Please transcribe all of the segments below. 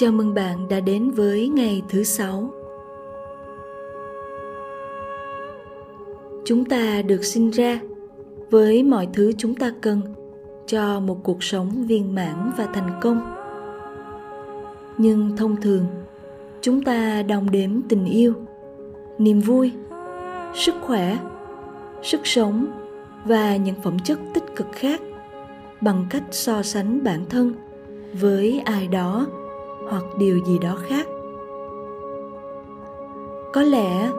Chào mừng bạn đã đến với ngày thứ sáu. Chúng ta được sinh ra với mọi thứ chúng ta cần cho một cuộc sống viên mãn và thành công. Nhưng thông thường, chúng ta đong đếm tình yêu, niềm vui, sức khỏe, sức sống và những phẩm chất tích cực khác bằng cách so sánh bản thân với ai đó hoặc điều gì đó khác. Có lẽ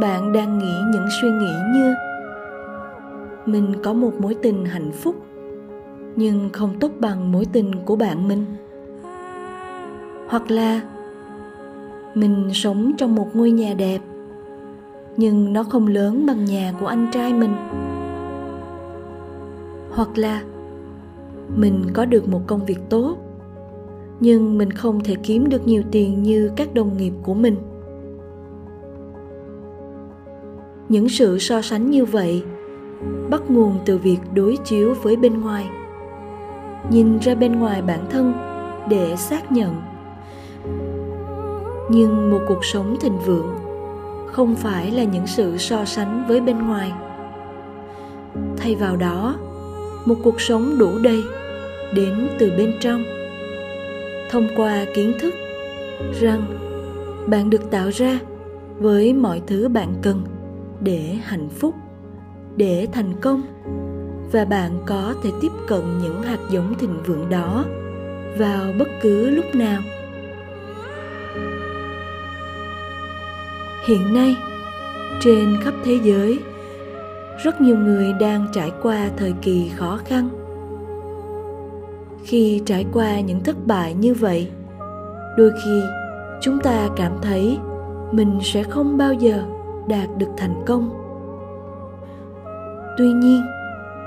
bạn đang nghĩ những suy nghĩ như, mình có một mối tình hạnh phúc, nhưng không tốt bằng mối tình của bạn mình. Hoặc là, mình sống trong một ngôi nhà đẹp, nhưng nó không lớn bằng nhà của anh trai mình. Hoặc là, mình có được một công việc tốt nhưng mình không thể kiếm được nhiều tiền như các đồng nghiệp của mình. Những sự so sánh như vậy bắt nguồn từ việc đối chiếu với bên ngoài. Nhìn ra bên ngoài bản thân để xác nhận. Nhưng một cuộc sống thịnh vượng không phải là những sự so sánh với bên ngoài. Thay vào đó, một cuộc sống đủ đầy đến từ bên trong thông qua kiến thức rằng bạn được tạo ra với mọi thứ bạn cần để hạnh phúc, để thành công và bạn có thể tiếp cận những hạt giống thịnh vượng đó vào bất cứ lúc nào. Hiện nay, trên khắp thế giới, rất nhiều người đang trải qua thời kỳ khó khăn khi trải qua những thất bại như vậy. Đôi khi, chúng ta cảm thấy mình sẽ không bao giờ đạt được thành công. Tuy nhiên,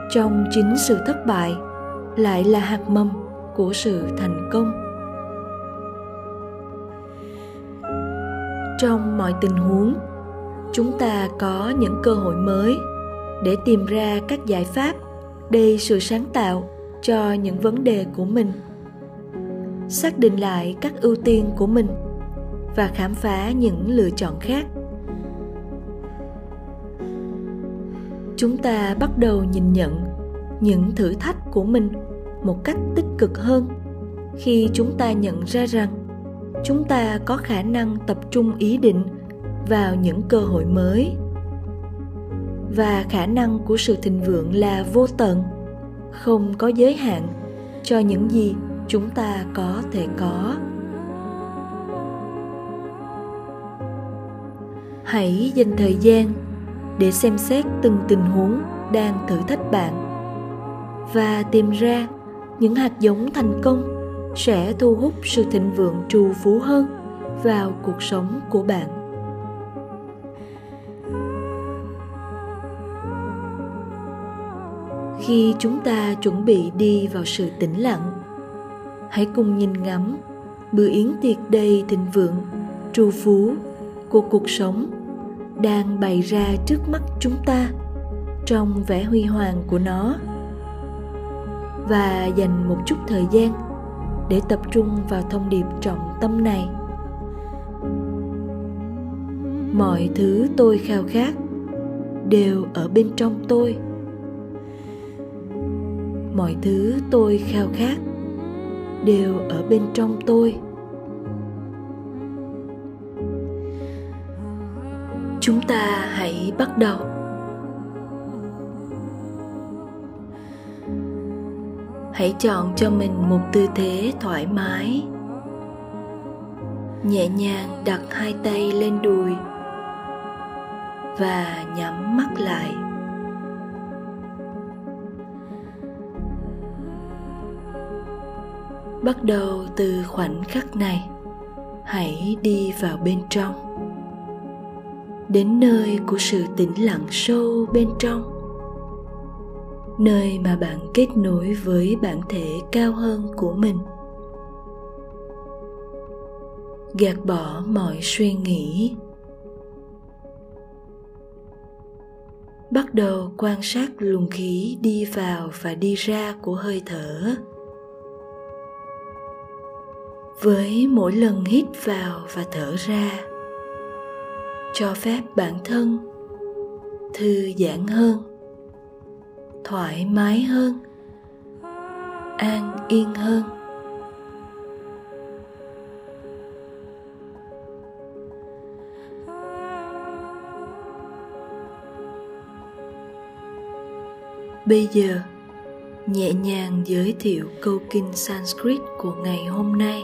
trong chính sự thất bại lại là hạt mầm của sự thành công. Trong mọi tình huống, chúng ta có những cơ hội mới để tìm ra các giải pháp đầy sự sáng tạo cho những vấn đề của mình. Xác định lại các ưu tiên của mình và khám phá những lựa chọn khác. Chúng ta bắt đầu nhìn nhận những thử thách của mình một cách tích cực hơn khi chúng ta nhận ra rằng chúng ta có khả năng tập trung ý định vào những cơ hội mới. Và khả năng của sự thịnh vượng là vô tận không có giới hạn cho những gì chúng ta có thể có. Hãy dành thời gian để xem xét từng tình huống đang thử thách bạn và tìm ra những hạt giống thành công sẽ thu hút sự thịnh vượng trù phú hơn vào cuộc sống của bạn. Khi chúng ta chuẩn bị đi vào sự tĩnh lặng. Hãy cùng nhìn ngắm bữa yến tiệc đầy thịnh vượng, trù phú của cuộc sống đang bày ra trước mắt chúng ta trong vẻ huy hoàng của nó. Và dành một chút thời gian để tập trung vào thông điệp trọng tâm này. Mọi thứ tôi khao khát đều ở bên trong tôi mọi thứ tôi khao khát đều ở bên trong tôi. Chúng ta hãy bắt đầu. Hãy chọn cho mình một tư thế thoải mái. Nhẹ nhàng đặt hai tay lên đùi và nhắm mắt lại. Bắt đầu từ khoảnh khắc này. Hãy đi vào bên trong. Đến nơi của sự tĩnh lặng sâu bên trong. Nơi mà bạn kết nối với bản thể cao hơn của mình. Gạt bỏ mọi suy nghĩ. Bắt đầu quan sát luồng khí đi vào và đi ra của hơi thở với mỗi lần hít vào và thở ra, cho phép bản thân thư giãn hơn, thoải mái hơn, an yên hơn. Bây giờ, nhẹ nhàng giới thiệu câu kinh sanskrit của ngày hôm nay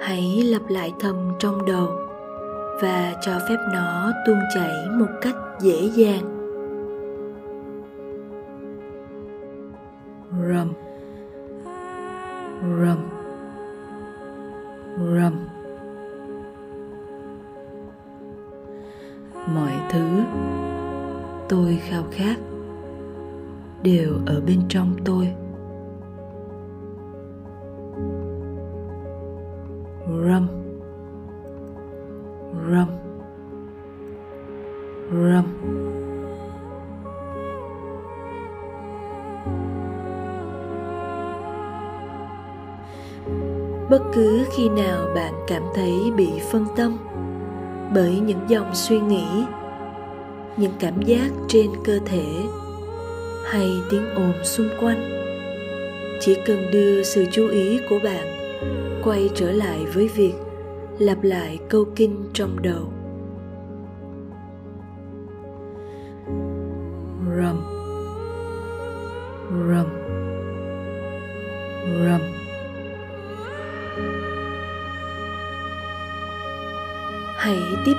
hãy lặp lại thầm trong đầu và cho phép nó tuôn chảy một cách dễ dàng. Rầm, rầm, rầm. mọi thứ tôi khao khát đều ở bên trong tôi. Cứ khi nào bạn cảm thấy bị phân tâm bởi những dòng suy nghĩ, những cảm giác trên cơ thể hay tiếng ồn xung quanh, chỉ cần đưa sự chú ý của bạn quay trở lại với việc lặp lại câu kinh trong đầu.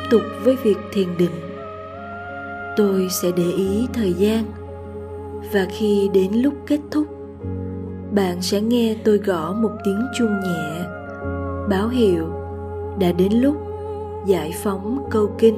Tục với việc thiền định. Tôi sẽ để ý thời gian, và khi đến lúc kết thúc, bạn sẽ nghe tôi gõ một tiếng chuông nhẹ, báo hiệu đã đến lúc giải phóng câu kinh.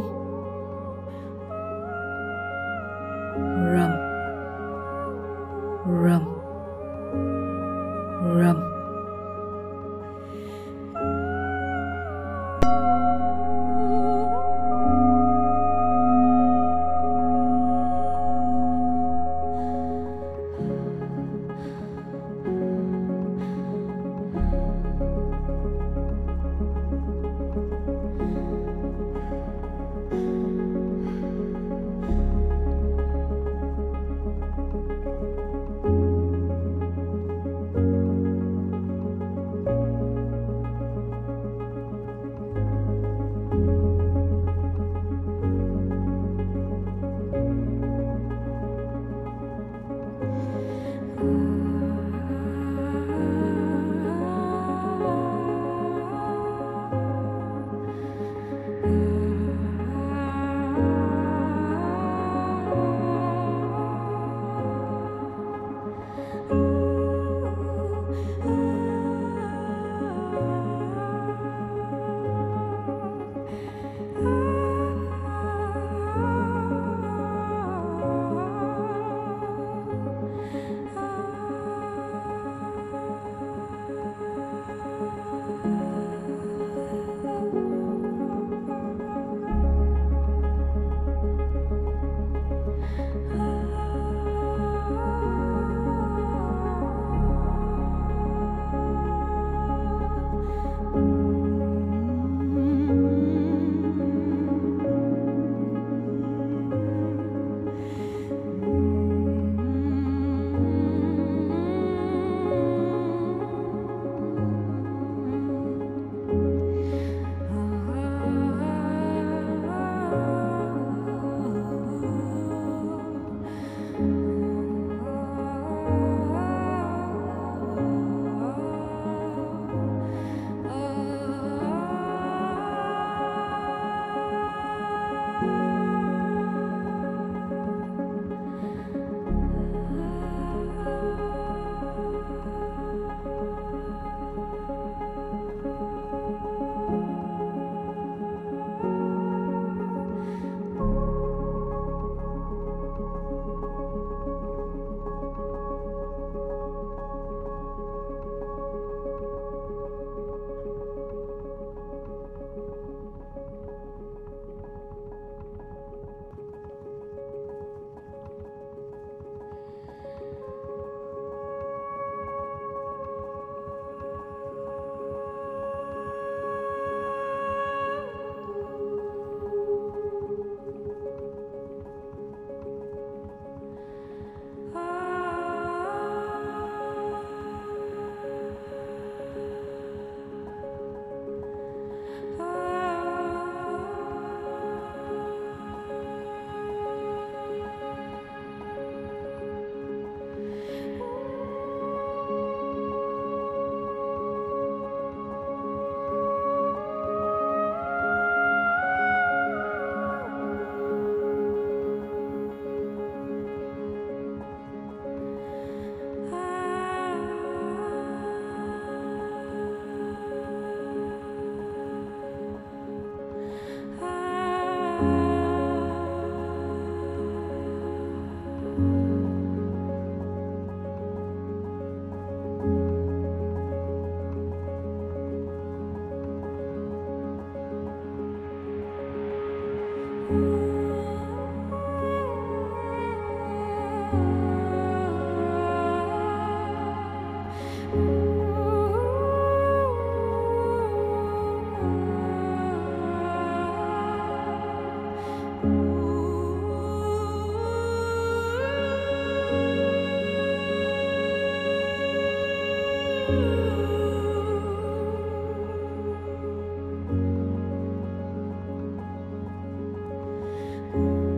Đã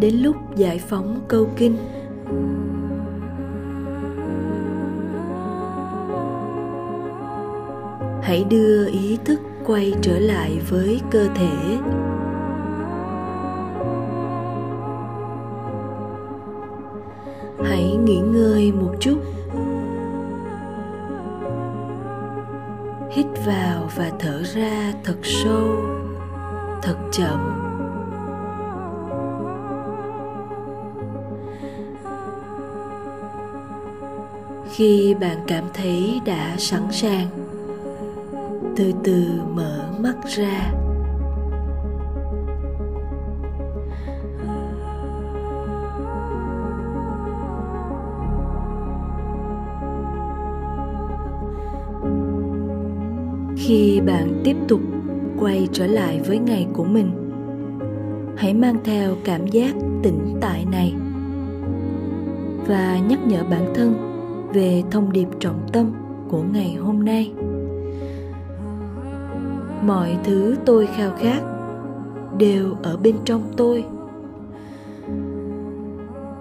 đến lúc giải phóng câu kinh. Hãy đưa ý thức quay trở lại với cơ thể. Hãy nghỉ ngơi một chút. Hít vào và thở ra thật sâu, thật chậm. Khi bạn cảm thấy đã sẵn sàng. Từ từ mở mắt ra. Khi bạn tiếp tục quay trở lại với ngày của mình, hãy mang theo cảm giác tĩnh tại này và nhắc nhở bản thân về thông điệp trọng tâm của ngày hôm nay. Mọi thứ tôi khao khát đều ở bên trong tôi.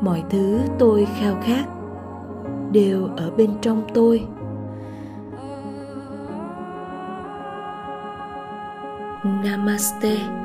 Mọi thứ tôi khao khát đều ở bên trong tôi. Namaste.